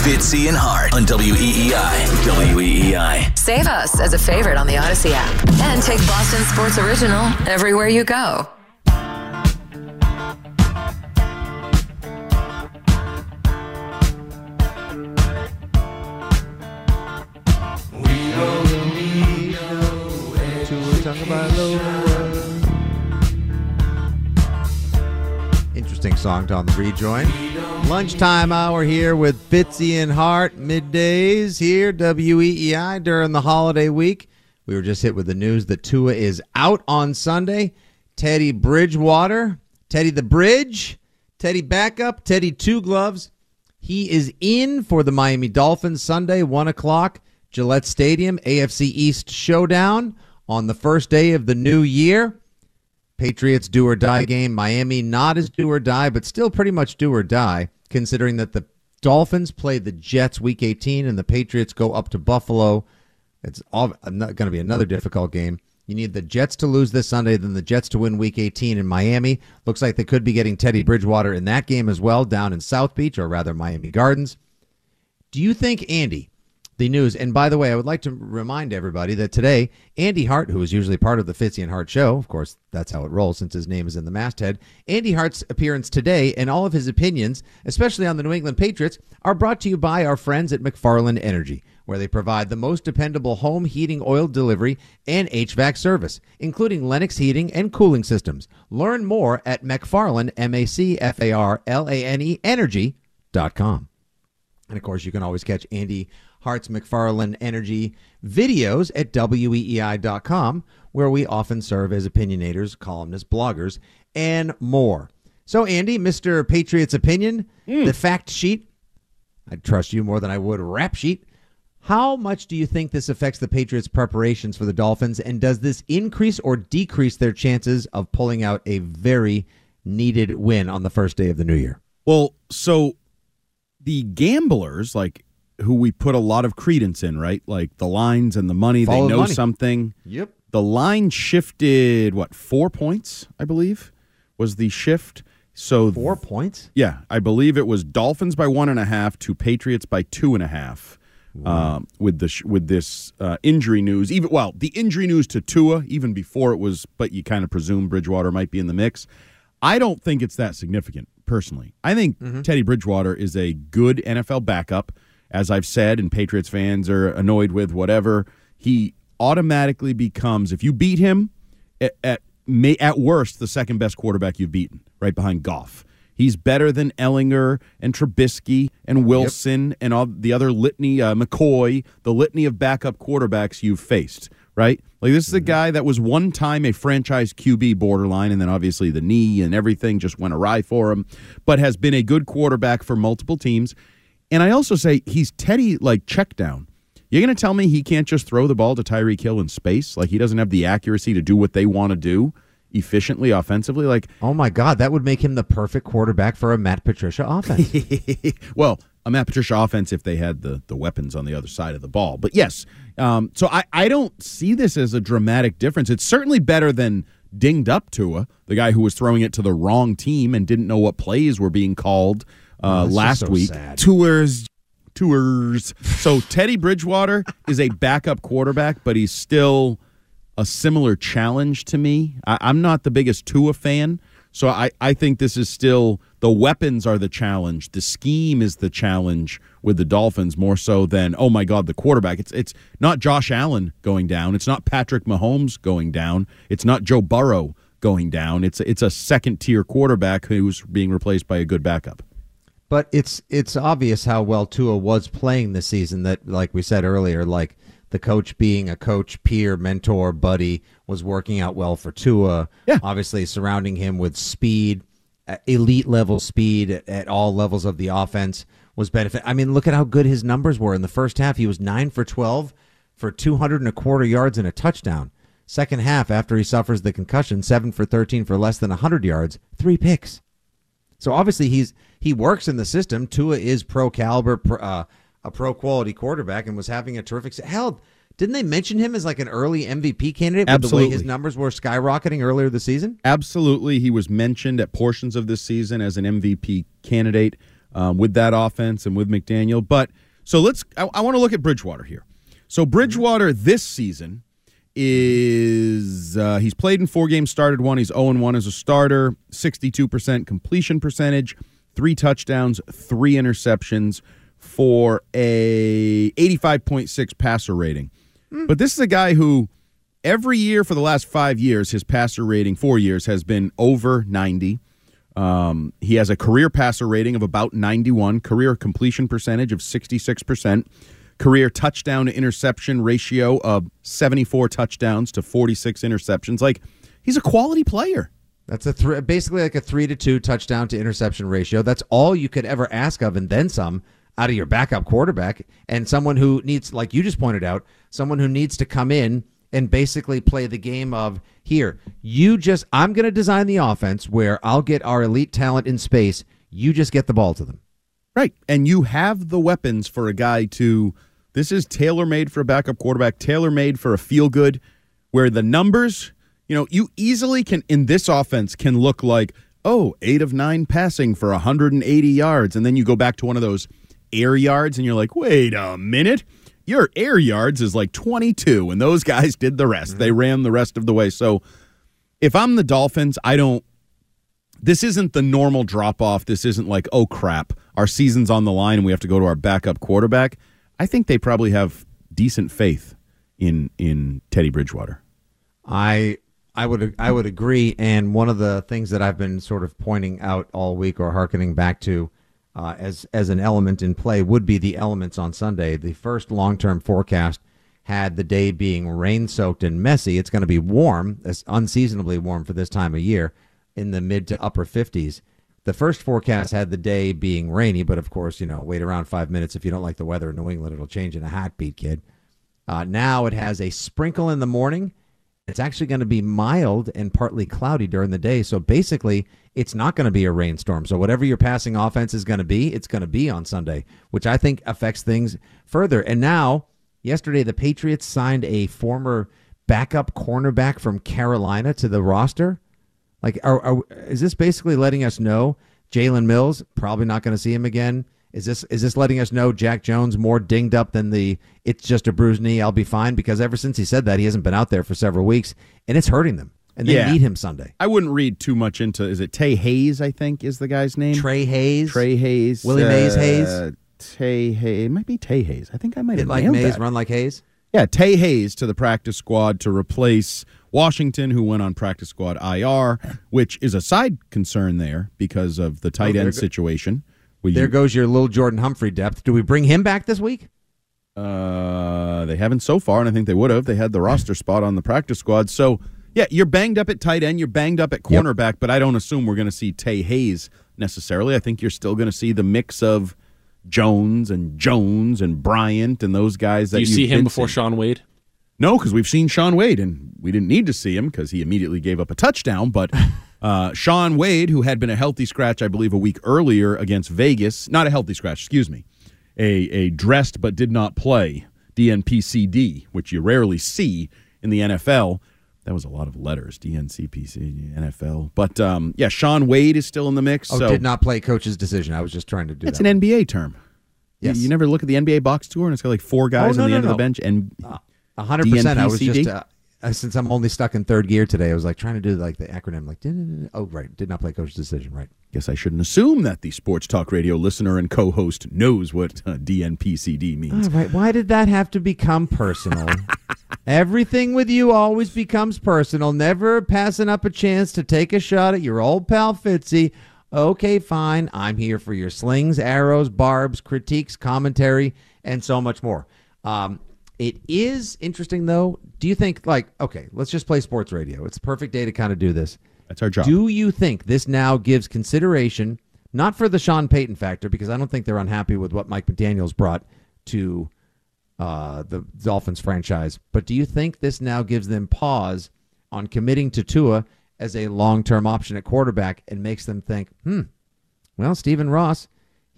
Fitzy and Hart on WEEI. WEEI. Save us as a favorite on the Odyssey app. And take Boston Sports Original everywhere you go. Interesting song to on the rejoin. Lunchtime hour here with Fitzy and Hart. Middays here, WEEI during the holiday week. We were just hit with the news that Tua is out on Sunday. Teddy Bridgewater, Teddy the Bridge, Teddy backup, Teddy two gloves. He is in for the Miami Dolphins Sunday, 1 o'clock, Gillette Stadium, AFC East showdown on the first day of the new year. Patriots do or die game. Miami not as do or die, but still pretty much do or die, considering that the Dolphins play the Jets week 18 and the Patriots go up to Buffalo. It's all uh, going to be another difficult game. You need the Jets to lose this Sunday, then the Jets to win week 18 in Miami. Looks like they could be getting Teddy Bridgewater in that game as well, down in South Beach, or rather Miami Gardens. Do you think, Andy, the news. And by the way, I would like to remind everybody that today, Andy Hart, who is usually part of the Fitzy and Hart show, of course, that's how it rolls since his name is in the masthead. Andy Hart's appearance today and all of his opinions, especially on the New England Patriots, are brought to you by our friends at MacFarlane Energy, where they provide the most dependable home heating oil delivery and HVAC service, including Lennox heating and cooling systems. Learn more at MacFarlane, M A C F A R L A N E, energy.com. And of course, you can always catch Andy Hart's MacFarlane Energy videos at weei.com, where we often serve as opinionators, columnists, bloggers, and more. So, Andy, Mr. Patriots Opinion, hmm. the fact sheet. I trust you more than I would a rap sheet. How much do you think this affects the Patriots' preparations for the Dolphins, and does this increase or decrease their chances of pulling out a very needed win on the first day of the new year? Well, so the gamblers, like who we put a lot of credence in, right? Like the lines and the money, Follow they the know money. something. Yep. The line shifted, what, four points, I believe, was the shift. So Four points? yeah, I believe it was Dolphins by one and a half to Patriots by two and a half. Um, with the sh- with this uh, injury news, even well, the injury news to Tua, even before it was, but you kind of presume Bridgewater might be in the mix. I don't think it's that significant personally. I think Teddy Bridgewater is a good NFL backup, as I've said, and Patriots fans are annoyed with whatever. He automatically becomes if you beat him at, at may at worst the second best quarterback you've beaten, right behind Goff. He's better than Ehlinger and Trubisky and Wilson and all the other litany, uh, McCoy, the litany of backup quarterbacks you've faced, right? Like this is a guy that was one time a franchise QB borderline, and then obviously the knee and everything just went awry for him, but has been a good quarterback for multiple teams. And I also say he's Teddy like check down. You're going to tell me he can't just throw the ball to Tyreek Hill in space? Like he doesn't have the accuracy to do what they want to do efficiently, offensively? Like, Oh my God, that would make him the perfect quarterback for a Matt Patricia offense. well, a Matt Patricia offense if they had the the weapons on the other side of the ball. But yes, um, so I, I don't see this as a dramatic difference. It's certainly better than dinged up Tua, the guy who was throwing it to the wrong team and didn't know what plays were being called uh, Oh, last so week. sad. Tours. Tours. So Teddy Bridgewater is a backup quarterback, but he's still a similar challenge to me. I, I'm not the biggest Tua fan, so I, I think this is still the weapons are the challenge. The scheme is the challenge with the Dolphins more so than oh my god the quarterback. It's it's not Josh Allen going down. It's not Patrick Mahomes going down. It's not Joe Burrow going down. It's it's a second tier quarterback who's being replaced by a good backup. But it's it's obvious how well Tua was playing this season. That, like we said earlier, like the coach being a coach, peer, mentor, buddy was working out well for Tua. Yeah. Obviously, surrounding him with speed, elite level speed at, all levels of the offense was benefit. I mean, look at how good his numbers were in the first half. He was nine for 12 for 200 and a quarter yards and a touchdown. Second half, after he suffers the concussion, seven for 13 for less than 100 yards, three picks. So obviously he's he works in the system. Tua is pro caliber, pro, uh, a pro quality quarterback, and was having a terrific. Hell, didn't they mention him as like an early MVP candidate with the way his numbers were skyrocketing earlier this season? Absolutely, he was mentioned at portions of this season as an MVP candidate um, with that offense and with McDaniel. But so let's. I, I want to look at Bridgewater here. So Bridgewater this season is uh, he's played in four games, started one. He's zero and one as a starter. Sixty-two percent completion percentage, three touchdowns, three interceptions for a eighty-five point six passer rating. But this is a guy who every year for the last five years, his passer rating, four years, has been over 90. Um, he has a career passer rating of about 91, career completion percentage of 66%, career touchdown to interception ratio of 74 touchdowns to 46 interceptions. Like, he's a quality player. That's a thr basically like a three to two touchdown to interception ratio. That's all you could ever ask of, and then some out of your backup quarterback and someone who needs, like you just pointed out, someone who needs to come in and basically play the game of here. You just, I'm going to design the offense where I'll get our elite talent in space. You just get the ball to them. Right. And you have the weapons for a guy to. This is tailor made for a backup quarterback, tailor made for a feel good, where the numbers, you know, you easily can, in this offense, can look like, oh, eight of nine passing for 180 yards. And then you go back to one of those air yards and you're like, wait a minute. Your air yards is like 22, and those guys did the rest. They mm-hmm. ran the rest of the way. So if I'm the Dolphins, I don't this isn't the normal drop off. This isn't like, oh crap, our season's on the line and we have to go to our backup quarterback. I think they probably have decent faith in in Teddy Bridgewater. I I would I would agree. And one of the things that I've been sort of pointing out all week or hearkening back to uh, as as an element in play would be the elements on Sunday. The first long term forecast had the day being rain soaked and messy. It's going to be warm, unseasonably warm for this time of year, in the mid to upper 50s. The first forecast had the day being rainy, but of course, you know, wait around five minutes. If you don't like the weather in New England, it'll change in a heartbeat, kid. Uh, now it has a sprinkle in the morning. It's actually going to be mild and partly cloudy during the day. So basically, it's not going to be a rainstorm. So whatever your passing offense is going to be, it's going to be on Sunday, which I think affects things further. And now, yesterday, the Patriots signed a former backup cornerback from Carolina to the roster. Like, are, are, is this basically letting us know Jalen Mills probably not going to see him again? Is this is this letting us know Jack Jones more dinged up than the it's just a bruised knee, I'll be fine? Because ever since he said that, he hasn't been out there for several weeks, and it's hurting them. And they Yeah. need him Sunday. I wouldn't read too much into. Is it Tae Hayes? I think is the guy's name. Trey Hayes, Trey Hayes. Willie Mays Hayes? Uh, Tae Hayes. It might be Tae Hayes. I think I might Hit have like Mays, that. run like Hayes. Yeah, Tae Hayes to the practice squad to replace Washington, who went on practice squad IR, which is a side concern there because of the tight there end go- situation. Will There you- goes your little Jordan Humphrey depth. Do we bring him back this week? Uh, they haven't so far, and I think they would have. They had the roster spot on the practice squad. So, yeah, you're banged up at tight end. You're banged up at Yep. cornerback, but I don't assume we're going to see Tae Hayes necessarily. I think you're still going to see the mix of Jones and Jones and Bryant and those guys that Do you you've see him before seeing. Shaun Wade? No, because we've seen Shaun Wade, and we didn't need to see him because he immediately gave up a touchdown. But uh, Shaun Wade, who had been a healthy scratch, I believe, a week earlier against Vegas, not a healthy scratch, excuse me, a, a dressed but did not play DNPCD, which you rarely see in the NFL. That was a lot of letters, DNCPC, NFL. But um, yeah, Shaun Wade is still in the mix. Oh, so did not play coach's decision. I was just trying to do That's that. an NBA term. You- Yes. You, never look at the NBA box tour and it's got like four guys no, on the no, end of the bench and A hundred percent. I was just uh, since I'm only stuck in third gear today. I was like trying to do like the acronym. Like, "Did- oh right, did not play coach's decision. Right. Guess I shouldn't assume that the Sports Talk Radio listener and co-host knows what uh, DNPCD means. All right. Why did that have to become personal? Everything with you always becomes personal. Never passing up a chance to take a shot at your old pal Fitzy. Okay, fine. I'm here for your slings, arrows, barbs, critiques, commentary, and so much more. Um, It is interesting though. Do you think like okay, let's just play sports radio. It's a perfect day to kind of do this. That's our job. Do you think this now gives consideration not for the Sean Payton factor because I don't think they're unhappy with what Mike McDaniel's brought to uh, the Dolphins franchise, but do you think this now gives them pause on committing to Tua as a long-term option at quarterback and makes them think, hmm, well, Stephen Ross,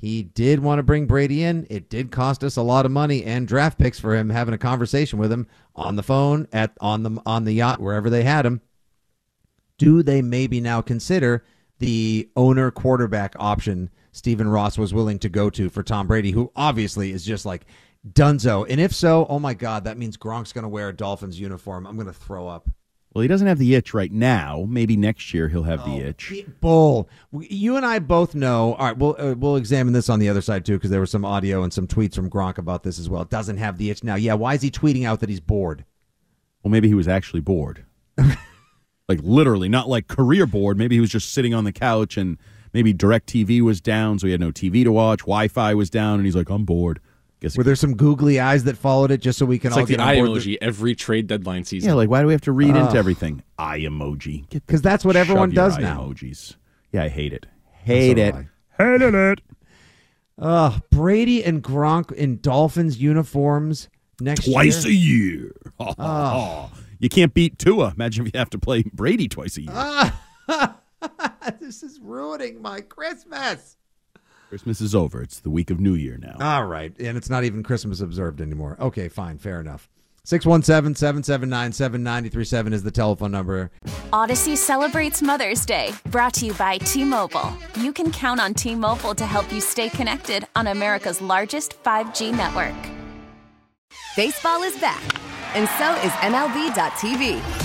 he did want to bring Brady in. It did cost us a lot of money and draft picks for him having a conversation with him on the phone at on the on the yacht wherever they had him. Do they maybe now consider the owner quarterback option Stephen Ross was willing to go to for Tom Brady, who obviously is just like Dunzo. And if so, oh my God, that means Gronk's going to wear a Dolphins uniform. I'm going to throw up. Well, he doesn't have the itch right now. Maybe next year he'll have the itch. Bull. You and I both know. All right, we'll uh, we'll examine this on the other side too, because there was some audio and some tweets from Gronk about this as well. Doesn't have the itch now. Yeah, why is he tweeting out that he's bored? Well, maybe he was actually bored. like literally, not like career bored. Maybe he was just sitting on the couch and maybe Direct TV was down, so he had no TV to watch. Wi Fi was down, and he's like, I'm bored. Guess Were there some googly eyes that followed it just so we can It's all like the get on eye board? emoji every trade deadline season. Yeah, like why do we have to read Ugh. into everything? Eye emoji. Because that's what everyone does eye now. Emojis. Yeah, I hate it. Hate So it. do Hated it. Uh, Brady and Gronk in Dolphins uniforms next Twice year. a year. You can't beat Tua. Imagine if you have to play Brady twice a year. this is ruining my Christmas. Christmas is over. It's the week of New Year now. All right. And it's not even Christmas observed anymore. Okay, fine. Fair enough. 617 779 7937 is the telephone number. Odyssey celebrates Mother's Day, brought to you by T Mobile. You can count on T Mobile to help you stay connected on America's largest 5G network. Baseball is back, and so is MLB.tv.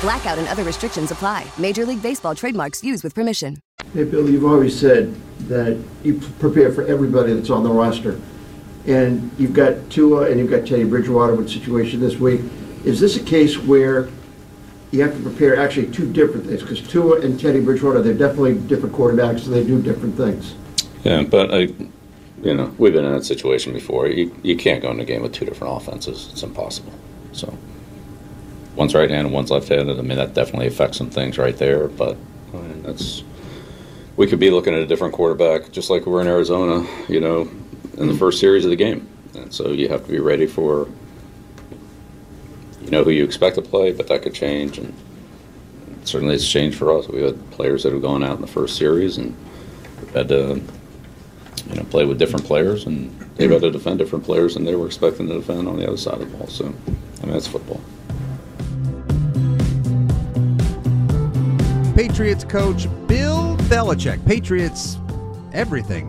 Blackout and other restrictions apply. Major League Baseball trademarks used with permission. Hey, Bill, you've always said that you prepare for everybody that's on the roster. And you've got Tua and you've got Teddy Bridgewater with the situation this week. Is this a case where you have to prepare actually two different things? Because Tua and Teddy Bridgewater, they're definitely different quarterbacks, so they do different things. Yeah, but I, you know, we've been in that situation before. You you can't go in a game with two different offenses. It's impossible. So one's right-handed, one's left-handed. I mean, that definitely affects some things right there. But oh, I mean, that's we could be looking at a different quarterback, just like we were in Arizona. You know, in the mm-hmm. first series of the game, and so you have to be ready for. You know who you expect to play, but that could change, and certainly it's changed for us. We had players that have gone out in the first series and had to you know, play with different players, and they've had to defend different players than they were expecting to defend on the other side of the ball. So, I mean, that's football. Patriots coach Bill Belichick. Patriots everything.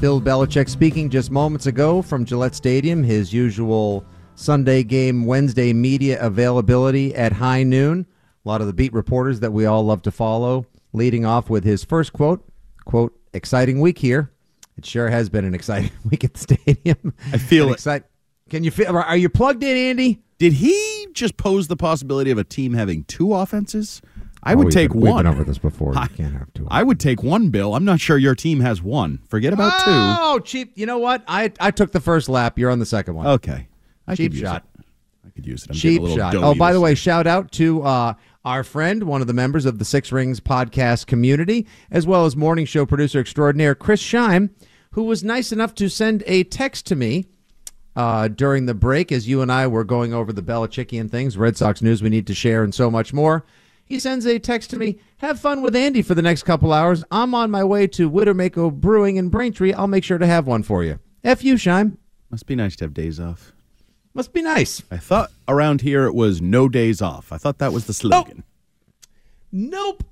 Bill Belichick speaking just moments ago from Gillette Stadium, his usual Sunday game, Wednesday media availability at high noon. A lot of the beat reporters that we all love to follow, leading off with his first quote, quote, exciting week here. It sure has been an exciting week at the stadium. I feel An it. excite- Can you feel are you plugged in, Andy? Did he just pose the possibility of a team having two offenses? I Oh, would we've take been- we've one. been over this before. You I- can't have two. I would take one, Bill. I'm not sure your team has one. Forget about Oh, cheap. You know what? I I took the first lap. You're on the second one. Okay. I cheap shot. it. I could use it. I'm cheap a shot. Oh, by the way, shout out to uh, our friend, one of the members of the Six Rings podcast community, as well as morning show producer extraordinaire Chris Scheim, who was nice enough to send a text to me uh, during the break as you and I were going over the Belichickian things, Red Sox news we need to share, and so much more. He sends a text to me. Have fun with Andy for the next couple hours. I'm on my way to Widowmaker Brewing in Braintree. I'll make sure to have one for you. F you, Scheim. Must be nice to have days off. Must be nice. I thought around here it was no days off. I thought that was the slogan. Nope.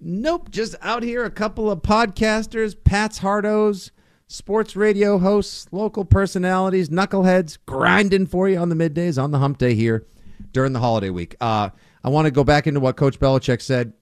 Nope. Just out here, a couple of podcasters, Pat's Hardos, sports radio hosts, local personalities, knuckleheads, grinding for you on the middays on the hump day here during the holiday week. Uh, I want to go back into what Coach Belichick said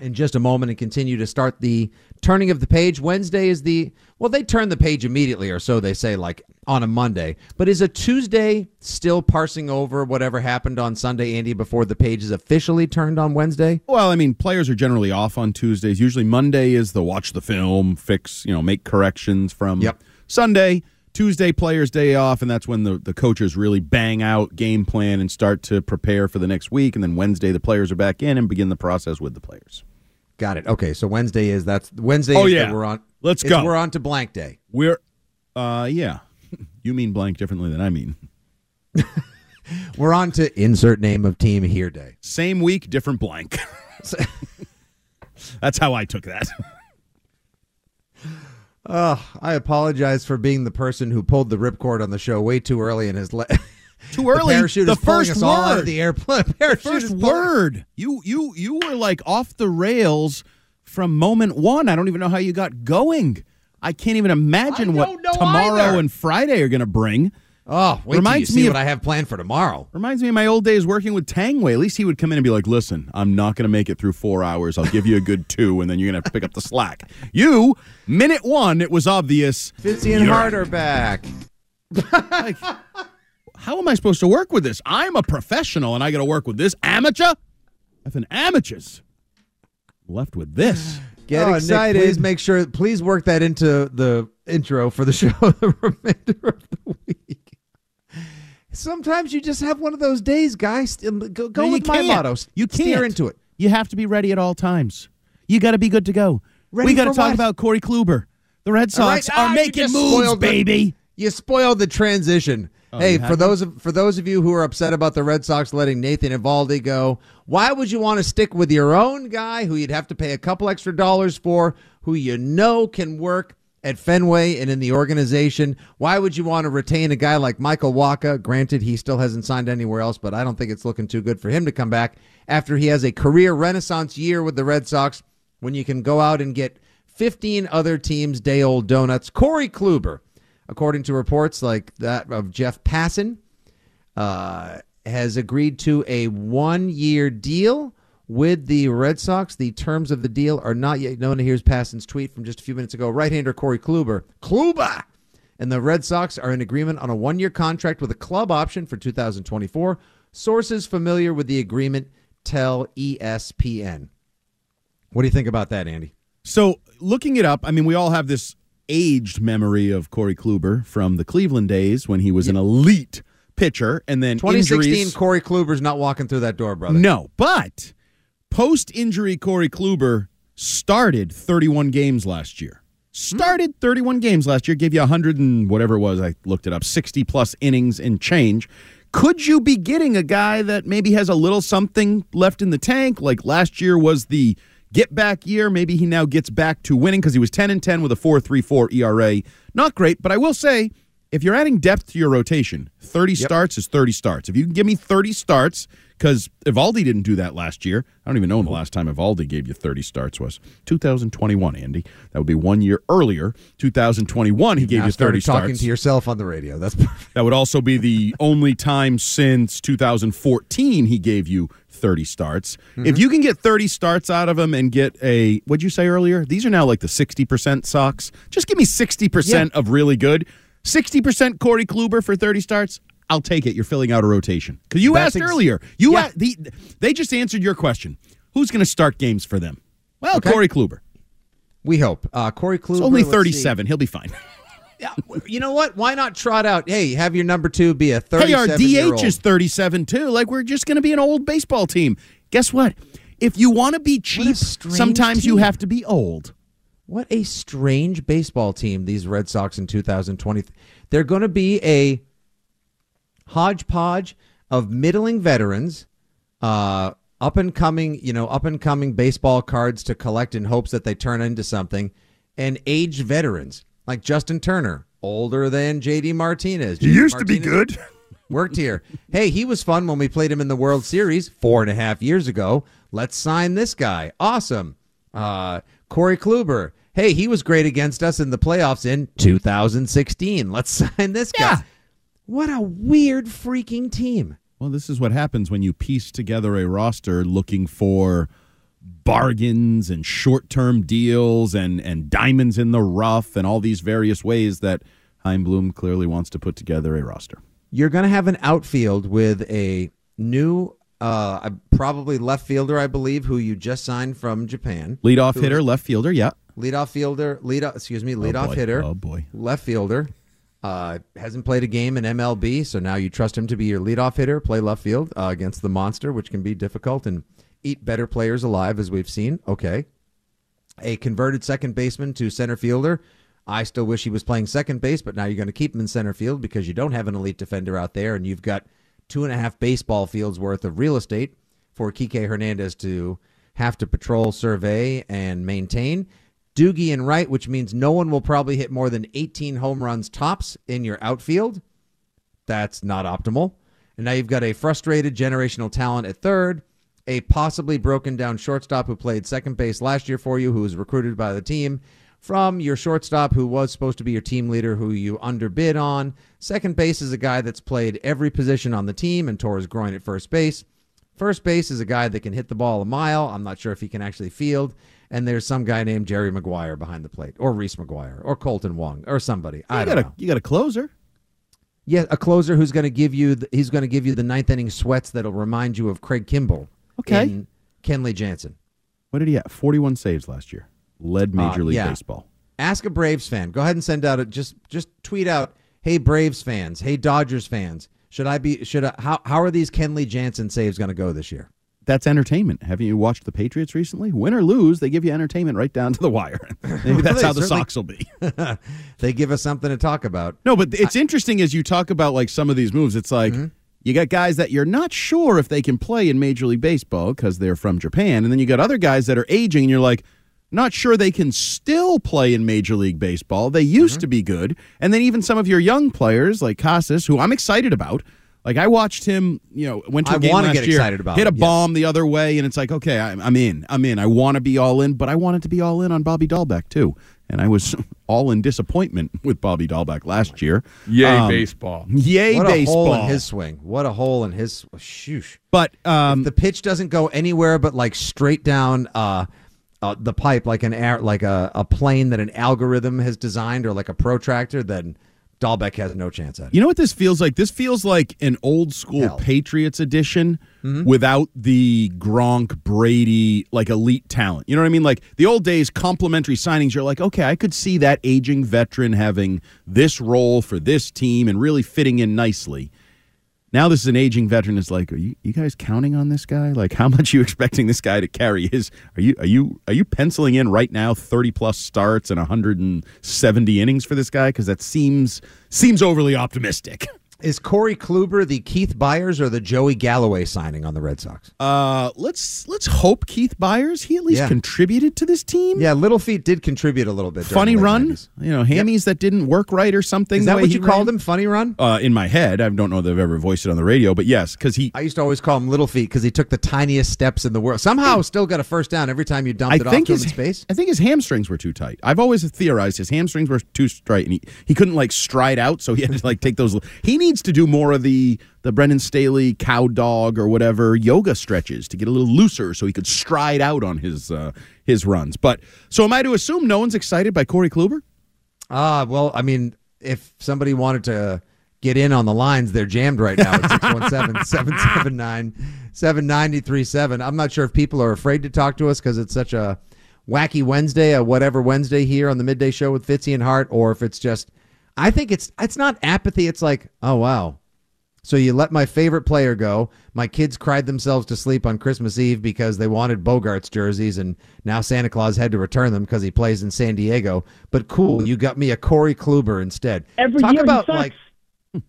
in just a moment and continue to start the turning of the page. Wednesday is the well, they turn the page immediately, or so they say, like on a Monday. But is a Tuesday still parsing over whatever happened on Sunday, Andy, before the page is officially turned on Wednesday? Well, I mean, players are generally off on Tuesdays. Usually Monday is the watch the film, fix, you know, make corrections from Yep. Sunday. Tuesday, players' day off, and that's when the, the coaches really bang out game plan and start to prepare for the next week. And then Wednesday, the players are back in and begin the process with the players. Got it. Okay, so Wednesday is that's Wednesday. Oh, is yeah. that we're on. Let's go. We're on to blank day. We're, uh, yeah. You mean blank differently than I mean. We're on to insert name of team here day. Same week, different blank. That's how I took that. Oh, I apologize for being the person who pulled the ripcord on the show way too early in his let Too The early. parachute the is first us all out of word. the airplane. The Parachute first word. You you you were like off the rails from moment one. I don't even know how you got going. I can't even imagine what tomorrow either. and Friday are going to bring. Oh, wait till you Reminds see me what I have planned for tomorrow. Reminds me of my old days working with Tangway. At least he would come in and be like, "Listen, I'm not going to make it through four hours. I'll give you a good two, and then you're going to have to pick up the slack." You, minute one, it was obvious. Fitzy and You're- Hart are back. like, how am I supposed to work with this? I'm a professional, and I got to work with this amateur. If an amateurs left with this. Get Oh, Nick, excited. please- Make sure, please work that into the intro for the show the remainder of the week. Sometimes you just have one of those days, guys. Go, go No, with my motto. You can't. Steer into it. You have to be ready at all times. You got to be good to go. Ready we got to talk what? about Corey Kluber. The Red All right. Sox Ah, are making moves, spoiled the- baby. You spoiled the transition. Oh, hey, for those of, for those of you who are upset about the Red Sox letting Nathan Eovaldi go, why would you want to stick with your own guy who you'd have to pay a couple extra dollars for, who you know can work at Fenway and in the organization? Why would you want to retain a guy like Michael Wacha? Granted, he still hasn't signed anywhere else, but I don't think it's looking too good for him to come back after he has a career renaissance year with the Red Sox when you can go out and get 15 other teams day old donuts. Corey Kluber, according to reports like that of Jeff Passan, uh, has agreed to a one year deal with the Red Sox. The terms of the deal are not yet known. Here's Passan's tweet from just a few minutes ago. Right hander Corey Kluber. Kluber! And the Red Sox are in agreement on a one year contract with a club option for 2024. Sources familiar with the agreement tell ESPN. What do you think about that, Andy? So, looking it up, I mean, we all have this aged memory of Corey Kluber from the Cleveland days when he was an elite pitcher, and then 2016, injuries. Corey Kluber's not walking through that door, brother. No, but post injury, Corey Kluber started 31 games last year. Started 31 games last year, gave you 100 and whatever it was, I looked it up, 60 plus innings and change. Could you be getting a guy that maybe has a little something left in the tank? Like last year was the get back year. Maybe he now gets back to winning because he was 10 and 10 with a 4.34 ERA. Not great, but I will say if you're adding depth to your rotation, 30 starts is 30 starts. If you can give me 30 starts, because Eovaldi didn't do that last year. I don't even know when the last time Eovaldi gave you 30 starts was. 2021, Andy. That would be one year earlier. 2021, he gave Now you 30 started talking starts. to yourself on the radio. That's perfect. That would also be the only time since 2014 he gave you 30 starts. Mm-hmm. If you can get 30 starts out of him and get a, what'd you say earlier? These are now like the 60% socks. Just give me 60% of really good. 60% Corey Kluber for 30 starts. I'll take it. You're filling out a rotation. Because you That's asked ex- earlier. You Yeah. a- the, They just answered your question. Who's going to start games for them? Well, Okay. Corey Kluber. We hope. Uh, Corey Kluber. It's only 37. He'll be fine. Yeah, you know what? Why not trot out? Hey, have your number two be a Hey, our 37 year DH is 37 too. Like we're just going to be an old baseball team. Guess what? If you want to be cheap, sometimes you have to be old. What a strange baseball team these Red Sox in 2020. They're going to be a hodgepodge of middling veterans, uh, up and coming, you know, up and coming baseball cards to collect in hopes that they turn into something, and aged veterans like Justin Turner, older than JD Martinez. JD Martinez to be good. Worked here. Hey, he was fun when we played him in the World Series four and a half years ago. Let's sign this guy. Awesome. Uh, Corey Kluber. Hey, he was great against us in the playoffs in 2016. Let's sign this guy. What a weird freaking team. Well, this is what happens when you piece together a roster looking for bargains and short-term deals and and diamonds in the rough and all these various ways that Chaim Bloom clearly wants to put together a roster. You're going to have an outfield with a new, uh, probably left fielder, I believe, who you just signed from Japan. Leadoff hitter, left fielder, yeah. Leadoff fielder, lead off excuse me, leadoff boy. hitter. Oh, boy. Left fielder. Uh, hasn't played a game in MLB, so now you trust him to be your leadoff hitter, play left field uh, against the monster, which can be difficult and eat better players alive, as we've seen. Okay. A converted second baseman to center fielder. I still wish he was playing second base, but now you're going to keep him in center field because you don't have an elite defender out there, and you've got two and a half baseball fields worth of real estate for Kike Hernandez to have to patrol, survey, and maintain. Doogie and right, which means no one will probably hit more than 18 home runs tops in your outfield. That's not optimal. And now you've got a frustrated generational talent at third, a possibly broken down shortstop who played second base last year for you, who was recruited by the team, from your shortstop who was supposed to be your team leader, who you underbid on. Second base is a guy that's played every position on the team and tore his groin at first base. First base is a guy that can hit the ball a mile. I'm not sure if he can actually field. And there's some guy named Jerry Maguire behind the plate, or Reese McGuire, or Colton Wong, or somebody. I you don't got know. a you got a closer. Yeah, a closer who's going to give you the, he's going to give you the ninth inning sweats that'll remind you of Craig Kimbrel. Okay. in Kenley Jansen. What did he have? 41 saves last year. Led Major Uh, League yeah. Baseball. Ask a Braves fan. Go ahead and send out a just just tweet out, "Hey Braves fans, hey Dodgers fans, should I be should I, how how are these Kenley Jansen saves going to go this year?" That's entertainment. Haven't you watched the Patriots recently? Win or lose, they give you entertainment right down to the wire. Maybe that's how the Sox will be. they give us something to talk about. No, but it's interesting as you talk about like some of these moves. It's like mm-hmm. you got guys that you're not sure if they can play in Major League Baseball because they're from Japan, and then you got other guys that are aging, and you're like not sure they can still play in Major League Baseball. They used mm-hmm. to be good, and then even some of your young players like Casas, who I'm excited about. Like I watched him, you know, went to a I game wanna last get year, excited about hit a him, yes. bomb the other way, and it's like, okay, I'm, I'm in, I'm in. I want to be all in, but I wanted to be all in on Bobby Dalbec too, and I was all in disappointment with Bobby Dalbec last year. Yay, Um, baseball. Yay, what baseball. a hole in his swing. What a hole in his shoosh. But um, If the pitch doesn't go anywhere but like straight down uh, uh, the pipe, like an air, like a, a plane that an algorithm has designed, or like a protractor, then Dalbec has no chance at it. You know what this feels like? This feels like an old school Hell. Patriots edition Mm-hmm. without the Gronk, Brady, like elite talent. You know what I mean? Like the old days, complimentary signings. You're like, okay, I could see that aging veteran having this role for this team and really fitting in nicely. Now this is an aging veteran. Is like, are you, you guys counting on this guy? Like, how much you expecting this guy to carry? His are you are you are you penciling in right now thirty plus starts and 170 innings for this guy? Because that seems seems overly optimistic. Is Corey Kluber the Keith Byars or the Joey Galloway signing on the Red Sox? Uh, let's let's hope Keith Byars. He at least Yeah. contributed to this team. Yeah, Little Feet did contribute a little bit. Funny run, 90s. you know, hammies that didn't work right or something. Is that what you called ran. him? Funny run? Uh, in my head, I don't know that I've ever voiced it on the radio, but yes, because he. I used to always call him Little Feet because he took the tiniest steps in the world. Somehow, still got a first down every time you dumped I it off think him his in space. I think his hamstrings were too tight. I've always theorized his hamstrings were too straight, and he, he couldn't like stride out, so he had to like take those. He needs to do more of the the Brendan Staley cow dog or whatever yoga stretches to get a little looser, so he could stride out on his uh, his runs. But so am I to assume no one's excited by Corey Kluber? Ah, well, I mean, if somebody wanted to get in on the lines, they're jammed right now at 617 779 7937. I'm not sure if people are afraid to talk to us because it's such a wacky Wednesday, a whatever Wednesday here on the midday show with Fitzy and Hart, or if it's just, I think it's it's not apathy. It's like, oh wow, so you let my favorite player go. My kids cried themselves to sleep on Christmas Eve because they wanted Bogaerts jerseys, and now Santa Claus had to return them because he plays in San Diego. But cool, you got me a Corey Kluber instead. Every talk year he about sucks. like,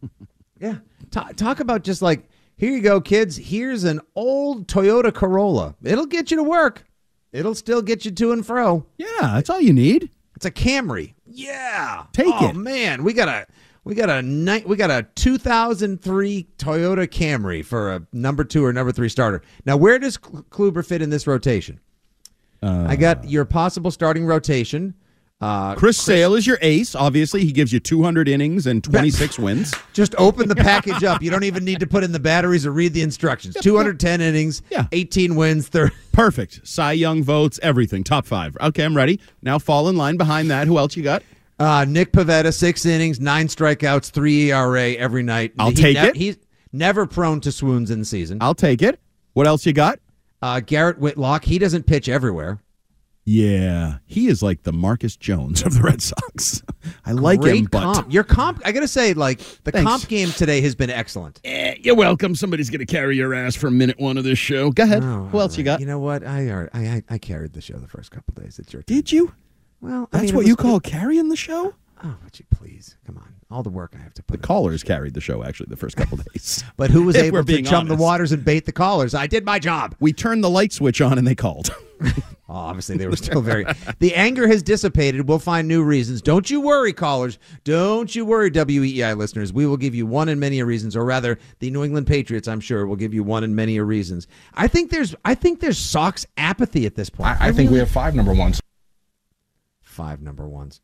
yeah, talk, talk about just like here you go, kids. Here's an old Toyota Corolla. It'll get you to work. It'll still get you to and fro. Yeah, that's all you need. It's a Camry. Yeah, Take oh, it. man, we got a we got a night we got a 2003 Toyota Camry for a number two or number three starter. Now, where does Kluber fit in this rotation? I got uh. your possible starting rotation. Uh, Chris Sale is your ace. Obviously, he gives you 200 innings and 26 wins. Just open the package up. You don't even need to put in the batteries or read the instructions. 210 innings, Yeah. 18 wins, 30. Perfect. Cy Young votes, everything. Top five. Okay, I'm ready. Now fall in line behind that. Who else you got? Uh, Nick Pivetta, six innings, nine strikeouts, three ERA every night. I'll He take nev- it. He's never prone to swoons in the season. I'll take it. What else you got? Uh, Garrett Whitlock, he doesn't pitch everywhere. Yeah, he is like the Marcus Jones of the Red Sox. I like Great him, but comp. Your comp, I got to say, like, the Thanks. comp game today has been excellent. Eh, you're welcome. Somebody's going to carry your ass for minute one of this show. Go ahead. Oh, Who else you got? You know what? I, already- I, I I carried the show the first couple days. It's your turn. Did you? Well, I That's mean, what you call carrying the show? Oh, would you please? Come on. All the work I have to put The callers carried the show actually the first couple days. But who was able to being chum the waters and bait the callers? I did my job. We turned the light switch on and they called. Oh, obviously, they were still very. the anger has dissipated. We'll find new reasons. Don't you worry, callers. Don't you worry, WEI listeners. We will give you one and many a reasons, or rather, the New England Patriots, I'm sure, will give you one and many a reasons. I think there's, I think there's Sox apathy at this point. I, I think we have five number ones. five number ones.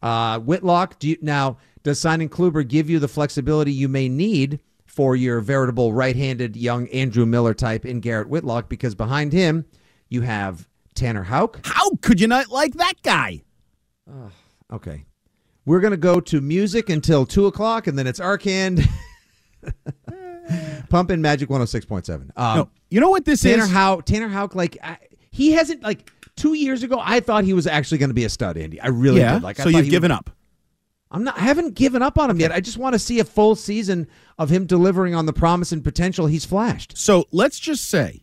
Uh, Whitlock, do you, now does signing Kluber give you the flexibility you may need for your veritable right-handed young Andrew Miller type in Garrett Whitlock? Because behind him, you have Tanner Houck. How could you not like that guy? Okay, we're gonna go to music until two o'clock, and then it's Arcand. Pump in Magic one hundred six point seven. Um, No, you know what this Tanner is? Houck. Tanner Houck, like I, he hasn't like two years ago. I thought he was actually going to be a stud, Andy. I really yeah. did. Like, I so you've given would- up. I'm not. I haven't given up on him yet. I just want to see a full season of him delivering on the promise and potential he's flashed. So let's just say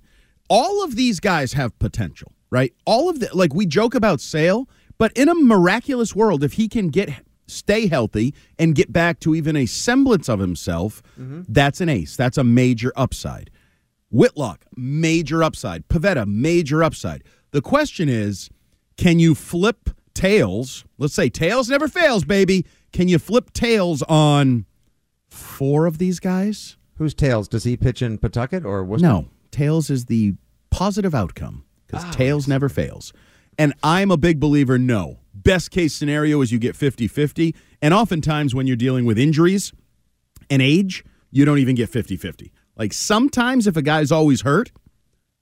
all of these guys have potential, right? All of the like we joke about Sale, but in a miraculous world, if he can get stay healthy and get back to even a semblance of himself, mm-hmm. that's an ace. That's a major upside. Whitlock, major upside. Pivetta, major upside. The question is, can you flip tails? Let's say tails never fails, baby. Can you flip tails on four of these guys? Who's tails? Does he pitch in Pawtucket or Worcester? No, tails is the positive outcome because ah, tails never fails. And I'm a big believer no. Best case scenario is you get 50 50. And oftentimes when you're dealing with injuries and age, you don't even get 50 50. Like sometimes if a guy's always hurt,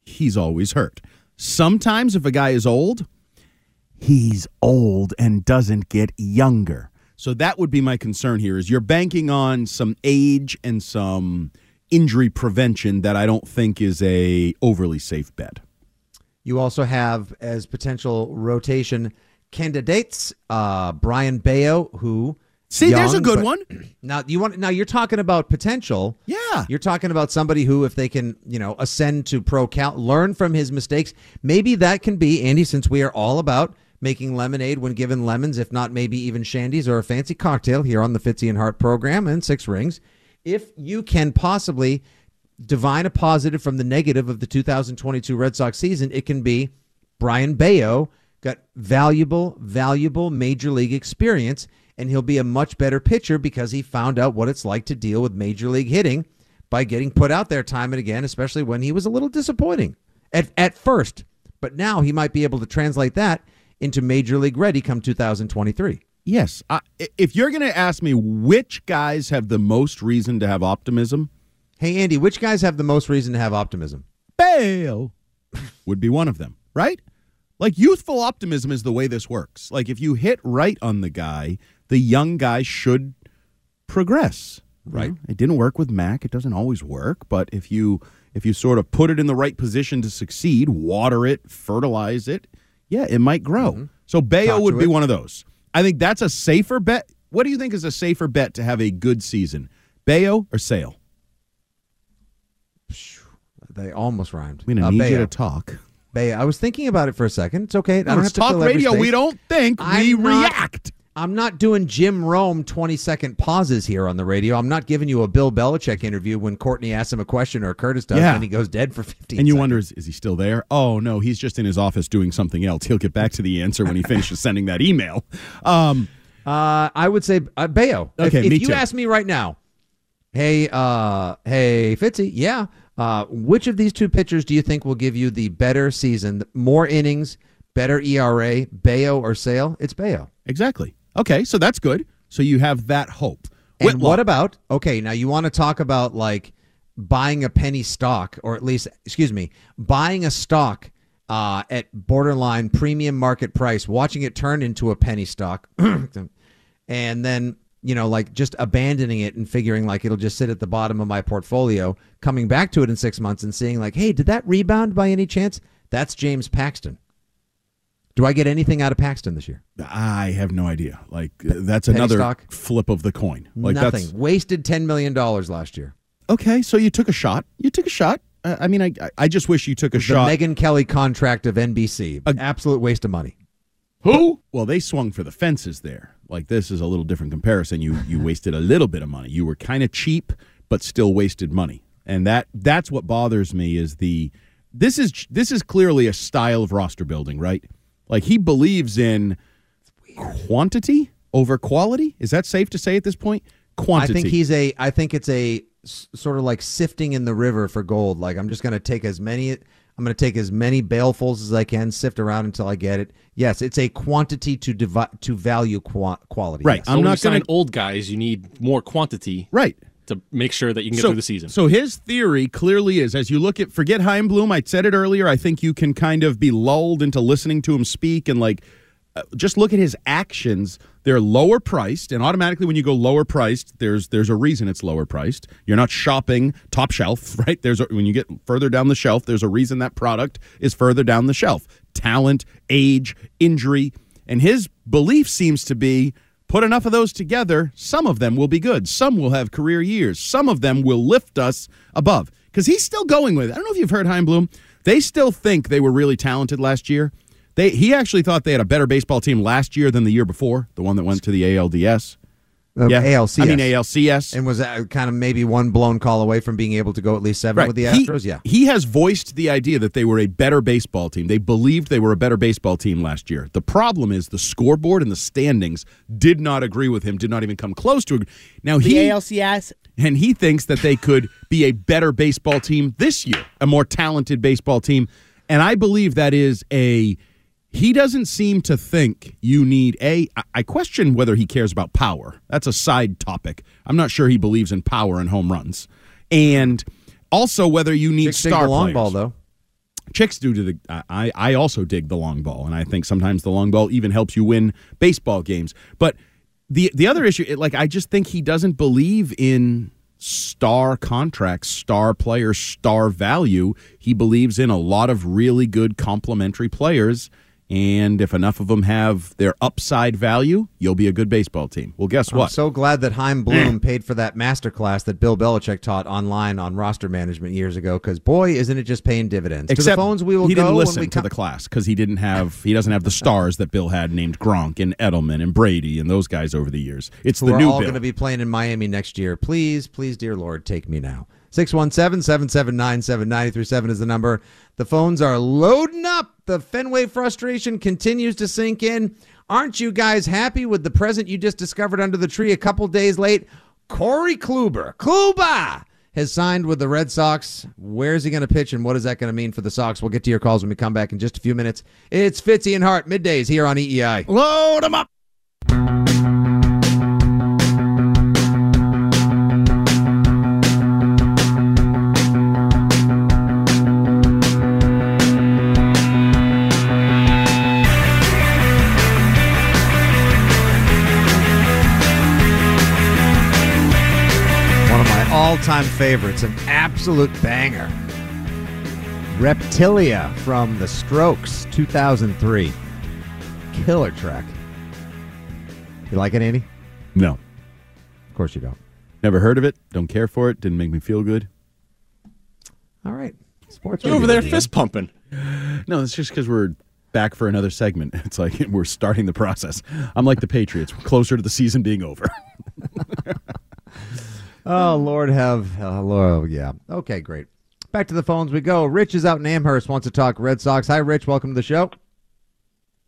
he's always hurt. Sometimes if a guy is old, he's old and doesn't get younger. So that would be my concern here is you're banking on some age and some injury prevention that I don't think is a overly safe bet. You also have as potential rotation candidates uh, Brayan Bello, who See, there's a good one. Now you want now you're talking about potential. Yeah. You're talking about somebody who, if they can, you know, ascend to pro count, learn from his mistakes. Maybe that can be Andy, since we are all about making lemonade when given lemons, if not maybe even shandies or a fancy cocktail here on the Fitzy and Hart program and Six Rings. If you can possibly divine a positive from the negative of the 2022 Red Sox season, it can be Brayan Bello got valuable, valuable major league experience, and he'll be a much better pitcher because he found out what it's like to deal with major league hitting by getting put out there time and again, especially when he was a little disappointing at, at first. But now he might be able to translate that into major league ready come 2023. Yes. I, if you're going to ask me which guys have the most reason to have optimism, Hey, Andy, which guys have the most reason to have optimism? Bello would be one of them, right? Like youthful optimism is the way this works. Like if you hit right on the guy, the young guy should progress, mm-hmm. right? It didn't work with Mac. It doesn't always work, but if you if you sort of put it in the right position to succeed, water it, fertilize it, yeah, it might grow. Mm-hmm. So Bello would to be one of those. I think that's a safer bet. What do you think is a safer bet to have a good season? Bello or Sale? They almost rhymed. Going Uh, need you to talk. Bello. I was thinking about it for a second. It's okay. I don't No, have to talk radio. We don't think, we I'm not- react. I'm not doing Jim Rome 20 second pauses here on the radio. I'm not giving you a Bill Belichick interview when Courtney asks him a question or Curtis does Yeah. and he goes dead for 15 And you seconds. wonder, is, is he still there? Oh, no, he's just in his office doing something else. He'll get back to the answer when he finishes sending that email. Um, Uh, I would say uh, Bello. If- Okay, if, me you too. ask me right now, hey, uh, hey, Fitzy, yeah, uh, which of these two pitchers do you think will give you the better season, more innings, better ERA, Bello or Sale, it's Bello. Exactly. Okay, so that's good. So you have that hope. And Whitlock. what about okay? Now you want to talk about like buying a penny stock, or at least, excuse me, buying a stock uh, at borderline premium market price, watching it turn into a penny stock, and then you know like just abandoning it and figuring like it'll just sit at the bottom of my portfolio, coming back to it in six months and seeing like, hey, did that rebound by any chance? That's James Paxton. Do I get anything out of Paxton this year? I have no idea. Like that's Penny another stock? flip of the coin. Like Nothing. that's Wasted ten million dollars last year. okay. So you took a shot. You took a shot. I mean, I I just wish you took a the shot. Megyn Kelly contract of NBC. Absolute waste of money. Who? Well, they swung for the fences there. Like this is a little different comparison. You you wasted a little bit of money. You were kind of cheap, but still wasted money. And that that's what bothers me is the this is this is clearly a style of roster building, right? Like he believes in quantity over quality. Is that safe to say at this point? Quantity. I think he's a. I think it's a s- sort of like sifting in the river for gold. Like I'm just going to take as many. I'm going to take as many balefuls as I can, sift around until I get it. Yes, it's a quantity to divi- to value qua- quality. Right. Yes. So I'm not you sign gonna- old guys, you need more quantity, right, to make sure that you can get so, through the season. So his theory clearly is as you look at forget Chaim Bloom, I said it earlier, I think you can kind of be lulled into listening to him speak and like uh, just look at his actions. They're lower priced, and automatically when you go lower priced, there's there's a reason it's lower priced. You're not shopping top shelf, right? There's a, when you get further down the shelf, there's a reason that product is further down the shelf. Talent, age, injury, and his belief seems to be Put enough of those together, some of them will be good. Some will have career years. Some of them will lift us above. Because he's still going with it. I don't know if you've heard Chaim Bloom. They still think they were really talented last year. They he actually thought they had a better baseball team last year than the year before, the one that went to the ALDS. Uh, yeah, ALCS. I mean ALCS. and was that kind of maybe one blown call away from being able to go at least seven with the He- Astros. yeah. He has voiced the idea that they were a better baseball team. They believed they were a better baseball team last year. The problem is the scoreboard and the standings did not agree with him, did not even come close to it. Now The he ALCS. and he thinks that they could be a better baseball team this year, a more talented baseball team. And I believe that is a he doesn't seem to think you need a I question whether he cares about power. That's a side topic. I'm not sure he believes in power and home runs. And also whether you need Chicks dig star the long players. ball though. Chicks do to the I I also dig the long ball and I think sometimes the long ball even helps you win baseball games. But the the other issue it- like I just think he doesn't believe in star contracts, star players, star value. He believes in a lot of really good complementary players and if enough of them have their upside value, you'll be a good baseball team. Well, guess what? I'm so glad that Chaim Bloom paid for that master class that Bill Belichick taught online on roster management years ago. Because boy, isn't it just paying dividends? to the Except phones we will he go didn't when listen we to the class because he didn't have he doesn't have the stars that Bill had named Gronk and Edelman and Brady and those guys over the years. It's the are new all going to be playing in Miami next year. Please, please, dear Lord, take me now. 617-779-7937 is the number. The phones are loading up. The Fenway frustration continues to sink in. Aren't you guys happy with the present you just discovered under the tree a couple days late? Corey Kluber, Kluber has signed with the Red Sox. Where's he going to pitch and what is that going to mean for the Sox? We'll get to your calls when we come back in just a few minutes. It's Fitzy and Hart, middays here on EEI. Load them up. All-time favorites, an absolute banger. Reptilia from The Strokes, 2003. Killer track. You like it, Andy? No, Of course you don't. never heard of it. Don't care for it. Didn't make me feel good. All right. Sports You're over there man. fist pumping. No, it's just because we're back for another segment. It's like we're starting the process. I'm like the Patriots. We're closer to the season being over. Oh, Lord have, oh, Lord, yeah. Okay, great. Back to the phones we go. Rich is out in Amherst, wants to talk Red Sox. Hi, Rich. Welcome to the show.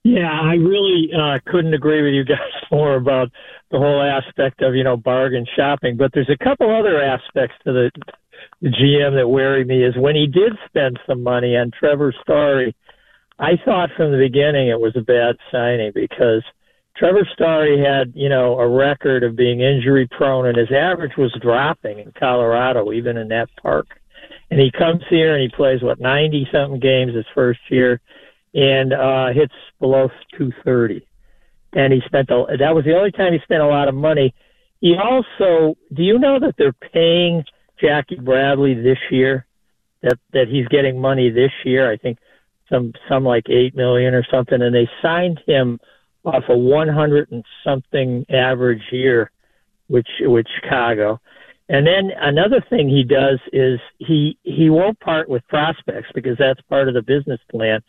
Yeah, I really uh, couldn't agree with you guys more about the whole aspect of you know bargain shopping. But there's a couple other aspects to the, the GM that worry me. Is when he did spend some money on Trevor Story, I thought from the beginning it was a bad signing because Trevor Story had, you know, a record of being injury prone and his average was dropping in Colorado, even in that park. And he comes here and he plays what ninety something games his first year, and uh, hits below two thirty. And he spent a, that was the only time he spent a lot of money. He also, do you know that they're paying Jackie Bradley this year? That that he's getting money this year. I think some some like eight million or something, and they signed him off a one hundred and something average year, which with Chicago. And then another thing he does is he he won't part with prospects because that's part of the business plan.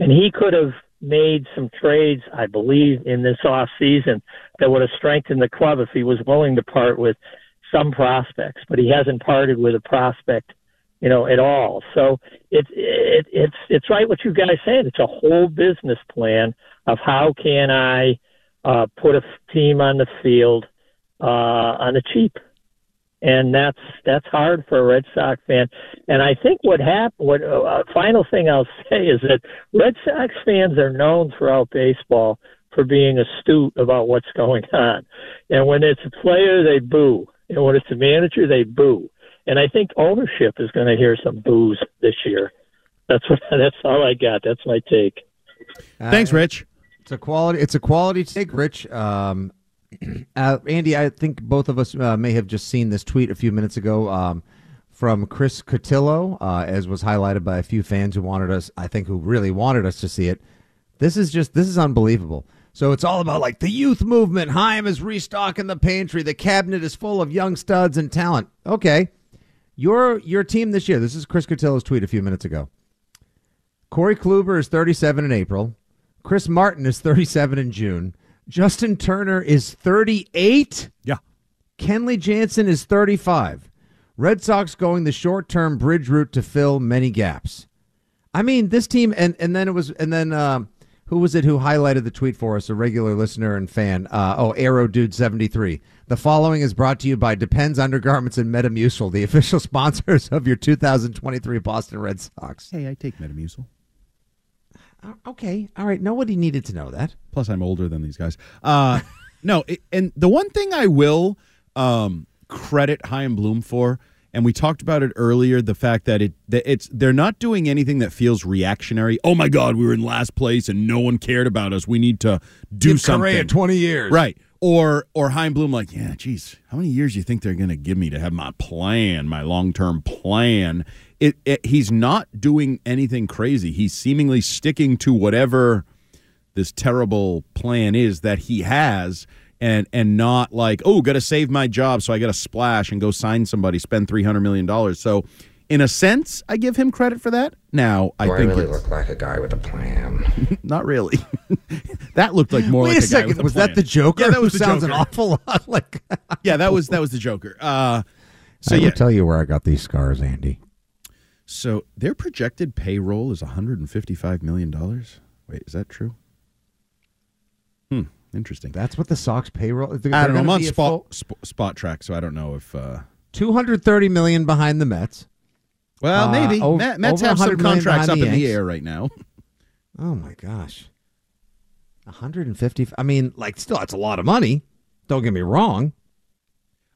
And he could have made some trades, I believe, in this off season that would have strengthened the club if he was willing to part with some prospects. But he hasn't parted with a prospect, you know, at all. So it's it, it's it's right what you guys said. It's a whole business plan of how can I uh, put a team on the field uh, on the cheap and that's that's hard for a Red Sox fan. And I think what happened, what uh, final thing I'll say is that Red Sox fans are known throughout baseball for being astute about what's going on. And when it's a player, they boo, and when it's a manager, they boo. And I think ownership is going to hear some boos this year. That's what. That's all I got. That's my take. Thanks, Rich. It's a quality. It's a quality take, Rich. Um, uh, Andy, I think both of us uh, may have just seen this tweet a few minutes ago um, from Chris Cotillo, uh, as was highlighted by a few fans who wanted us, I think, who really wanted us to see it. This is just this is unbelievable. So it's all about like the youth movement. Chaim is restocking the pantry. The cabinet is full of young studs and talent. Okay, your your team this year. This is Chris Cotillo's tweet a few minutes ago. Corey Kluber is 37 in April. Chris Martin is 37 in June. Justin Turner is 38. Yeah. Kenley Jansen is 35. Red Sox going the short term bridge route to fill many gaps. I mean, this team, and, and then it was, and then um, who was it who highlighted the tweet for us? A regular listener and fan. Uh, oh, Arrow Dude 73. The following is brought to you by Depends Undergarments and Metamucil, the official sponsors of your 2023 Boston Red Sox. Hey, I take Metamucil. Uh, okay, all right. Nobody needed to know that. Plus, I'm older than these guys. Uh, no, it, and the one thing I will um, credit Chaim Bloom for, and we talked about it earlier, the fact that it that it's they're not doing anything that feels reactionary. Oh my God, we were in last place and no one cared about us. We need to do Give something. Correa 20 years. right? Or or Chaim Bloom like, yeah, geez, how many years do you think they're going to give me to have my plan, my long term plan? It, it he's not doing anything crazy. He's seemingly sticking to whatever this terrible plan is that he has and and not like oh got to save my job so i got to splash and go sign somebody spend 300 million dollars so in a sense i give him credit for that now i Do I think really it's- look like a guy with a plan? not really that looked like more Wait like a a guy second. with a Was that plan. the Joker? yeah that was the sounds Joker. an awful lot like. yeah that was that was the joker uh so I will yeah tell you where I got these scars, Andy. so their projected payroll is 155 million dollars wait is that true hmm interesting That's what the Sox payroll. I don't know. I'm on spot, sp- spot track, so I don't know if. Uh, Two hundred thirty million behind the Mets. Well, Uh, maybe ov- Met, Mets have some contracts up in the air right now. Oh my gosh, one hundred and fifty. I mean, like, still, that's a lot of money. Don't get me wrong.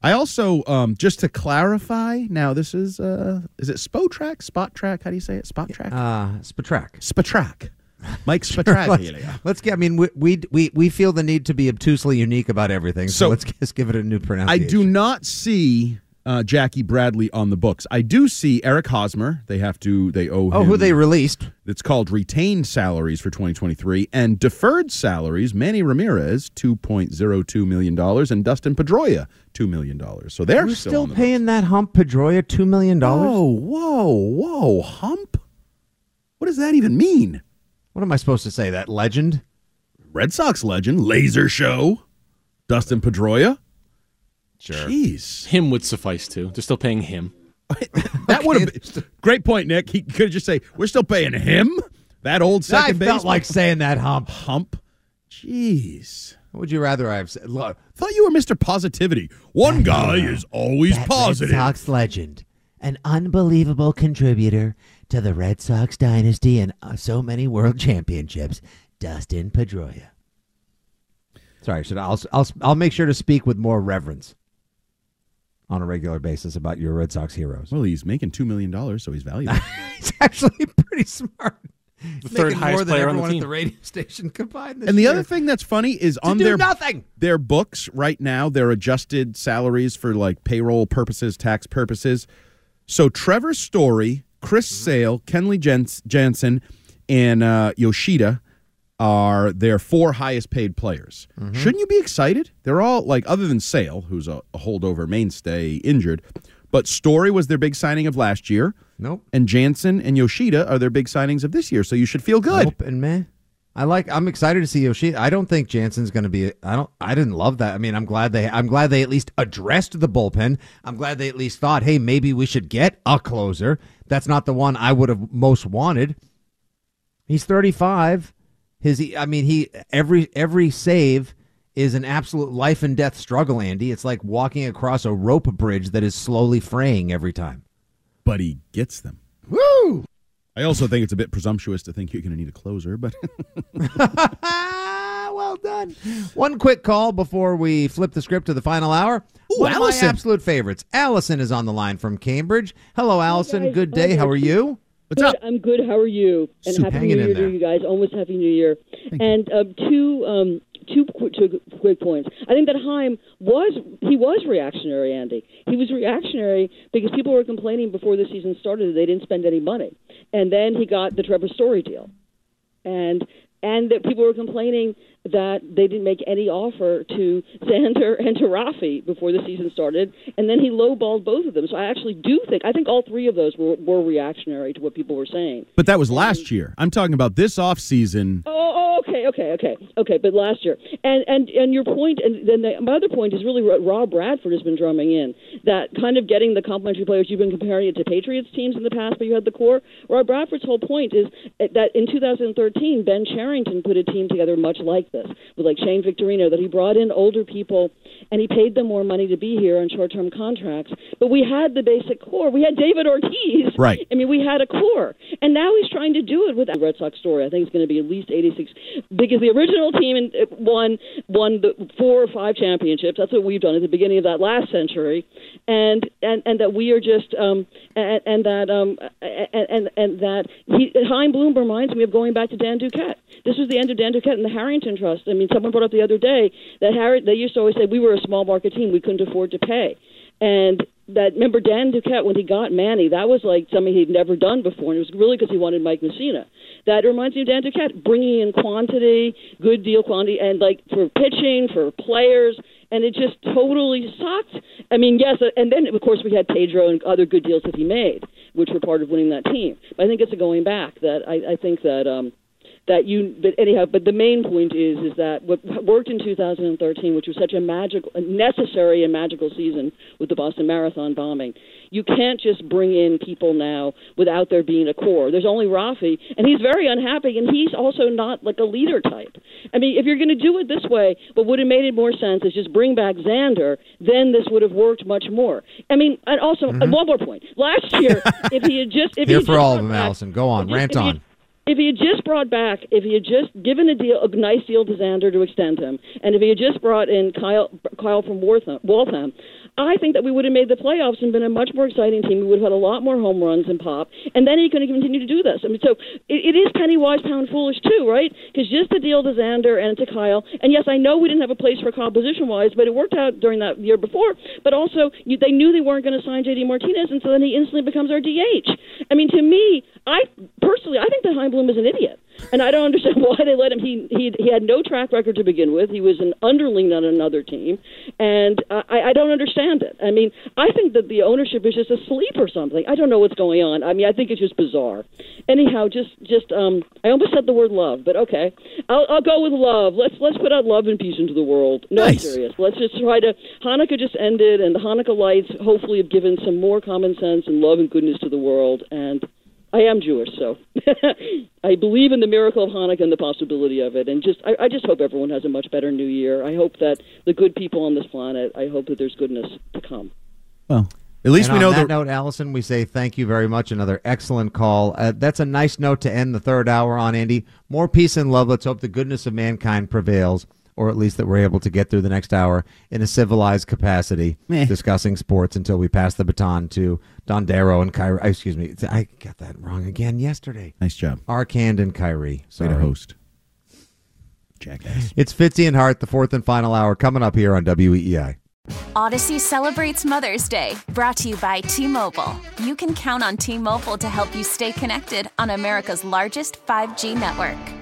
I also, um, just to clarify, now this is uh, is it Spotrac, Spot Track? How do you say it? Spot Track, Uh, Spatrack. Spatrack, Mike let's, let's get. I mean, we, we we we feel the need to be obtusely unique about everything. So, So- let's just give it a new pronunciation. I do not see uh, Jackie Bradley on the books. I do see Eric Hosmer. They have to. They owe. Oh, who they released? It's called retained salaries for 2023 and deferred salaries. Manny Ramirez, 2.02 million dollars, and Dustin Pedroia, two million dollars. So they're We're still, still the paying that hump Pedroia two million dollars. Whoa, whoa, whoa, hump. What does that even mean? What am I supposed to say? That legend? Red Sox legend, laser show, Dustin Pedroia. Sure. Jeez, Him would suffice too. They're still paying him. that would have been great point, Nick. He could just say, "We're still paying him." That old second base. I second felt base like saying that hump. hump. Jeez. What would you rather I have said? Look, Thought you were Mr. Positivity. One guy is always that Red positive. Sox legend, an unbelievable contributor to the Red Sox dynasty and uh, so many world championships, Dustin Pedroia. Sorry, should I, I'll, I'll I'll make sure to speak with more reverence on a regular basis about your Red Sox heroes. Well, he's making two million dollars, so he's valuable. He's actually pretty smart. The third Making highest more than player on the everyone team. at the radio station combined. This and the year. other thing that's funny is on do their nothing. their books right now, their adjusted salaries for like payroll purposes, tax purposes. So Trevor Story, Chris Mm-hmm. Sale, Kenley Jens- Jansen, and uh, Yoshida are their four highest paid players. Mm-hmm. Shouldn't you be excited? They're all like, other than Sale, who's a, a holdover mainstay injured, but Story was their big signing of last year. Nope. And Jansen and Yoshida are their big signings of this year. So you should feel good. Nope and meh. I like. I'm excited to see Yoshida. I don't think Jansen's going to be. I don't. I didn't love that. I mean, I'm glad they. I'm glad they at least addressed the bullpen. I'm glad they at least thought, hey, maybe we should get a closer. That's not the one I would have most wanted. He's 35. His. I mean, he every every save is an absolute life and death struggle. Andy, it's like walking across a rope bridge that is slowly fraying every time. But he gets them. Woo! I also think it's a bit presumptuous to think you're going to need a closer, but well done. One quick call before we flip the script to the final hour. Ooh, One Allison. of my absolute favorites. Allison is on the line from Cambridge. Hello, Allison. guys. Good day. How are you? What's good. up? I'm good. How are you? And Soup happy New Year to you guys. Almost happy New Year. and um, two um, two, qu- two quick points. I think that Chaim was he was reactionary. Andy, he was reactionary because people were complaining before the season started that they didn't spend any money, and then he got the Trevor Story deal, and and that people were complaining that they didn't make any offer to Xander and to Rafi before the season started, and then he lowballed both of them. So I actually do think I think all three of those were, were reactionary to what people were saying. but that was last year. I'm talking about this off season. Oh, okay, okay, okay, okay. But last year, and and and your point, and then the, my other point is really what Rob Bradford has been drumming in that kind of getting the complementary players. You've been comparing it to Patriots teams in the past, but you had the core. Rob Bradford's whole point is that in 2013, Ben Cherington put a team together much like this, with like Shane Victorino, that he brought in older people and he paid them more money to be here on short-term contracts. But we had the basic core. We had David Ortiz. Right. I mean, we had a core, and now he's trying to do it with the Red Sox story. I think it's going to be at least 86 because the original team won won the four or five championships. That's what we've done at the beginning of that last century, and and and that we are just um and, and that um and and, and that he Chaim Bloom reminds me of going back to Dan Duquette. This was the end of Dan Duquette and the Harrington Trust. I mean, someone brought up the other day that Harry they used to always say we were a small market team, we couldn't afford to pay. And that remember Dan Duquette when he got Manny, that was like something he'd never done before, and it was really because he wanted Mike Mussina. That reminds me of Dan Duquette bringing in quantity, good deal quantity, and like for pitching, for players, and it just totally sucked. I mean, yes, uh, and then of course we had Pedro and other good deals that he made, which were part of winning that team. But I think it's a going back that I, I think that. um that you but anyhow but the main point is is that what worked in 2013 which was such a magical necessary and magical season with the Boston Marathon bombing you can't just bring in people now without there being a core there's only Rafi and he's very unhappy and he's also not like a leader type I mean if you're going to do it this way what would have made it more sense is just bring back Xander then this would have worked much more I mean and also uh, one more point last year if he had just if Here had for all of them, back- Allison. Go on. Rant he- on. If he had just brought back, if he had just given a deal, a nice deal to Xander to extend him, and if he had just brought in Kyle, Kyle from Waltham, Waltham, I think that we would have made the playoffs and been a much more exciting team. We would have had a lot more home runs and pop, and then he could have continued to do this. I mean, so it, it is penny wise, pound foolish too, right? Because just the deal to Xander and to Kyle, and yes, I know we didn't have a place for composition wise, but it worked out during that year before. But also, you, they knew they weren't going to sign JD Martinez, and so then he instantly becomes our DH. I mean, to me, I personally, I think that Chaim Bloom is an idiot. And I don't understand why they let him. He he he had no track record to begin with. He was an underling on another team, and I I don't understand it. I mean, I think that the ownership is just asleep or something. I don't know what's going on. I mean, I think it's just bizarre. Anyhow, just just um, I almost said the word love, but okay, I'll I'll go with love. Let's let's put out love and peace into the world. No, I'm Nice. serious. Let's just try to. Hanukkah just ended, and the Hanukkah lights hopefully have given some more common sense and love and goodness to the world. And I am Jewish, so I believe in the miracle of Hanukkah and the possibility of it. And just, I, I just hope everyone has a much better New Year. I hope that the good people on this planet. I hope that there's goodness to come. Well, At least And we on know that the- note, Allison, we say thank you very much. Another excellent call. Uh, that's a nice note to end the third hour on, Andy. More peace and love. Let's hope the goodness of mankind prevails, or at least that we're able to get through the next hour in a civilized capacity, discussing sports until we pass the baton to Don Darrow and Kyrie. Uh, excuse me, I got that wrong again yesterday. Nice job. Arcand and Kyrie. Way Sorry. to host. Jackass. It's Fitzy and Hart, the fourth and final hour, coming up here on WEEI. Audacy celebrates Mother's Day, brought to you by T Mobile. You can count on T Mobile to help you stay connected on America's largest 5G network.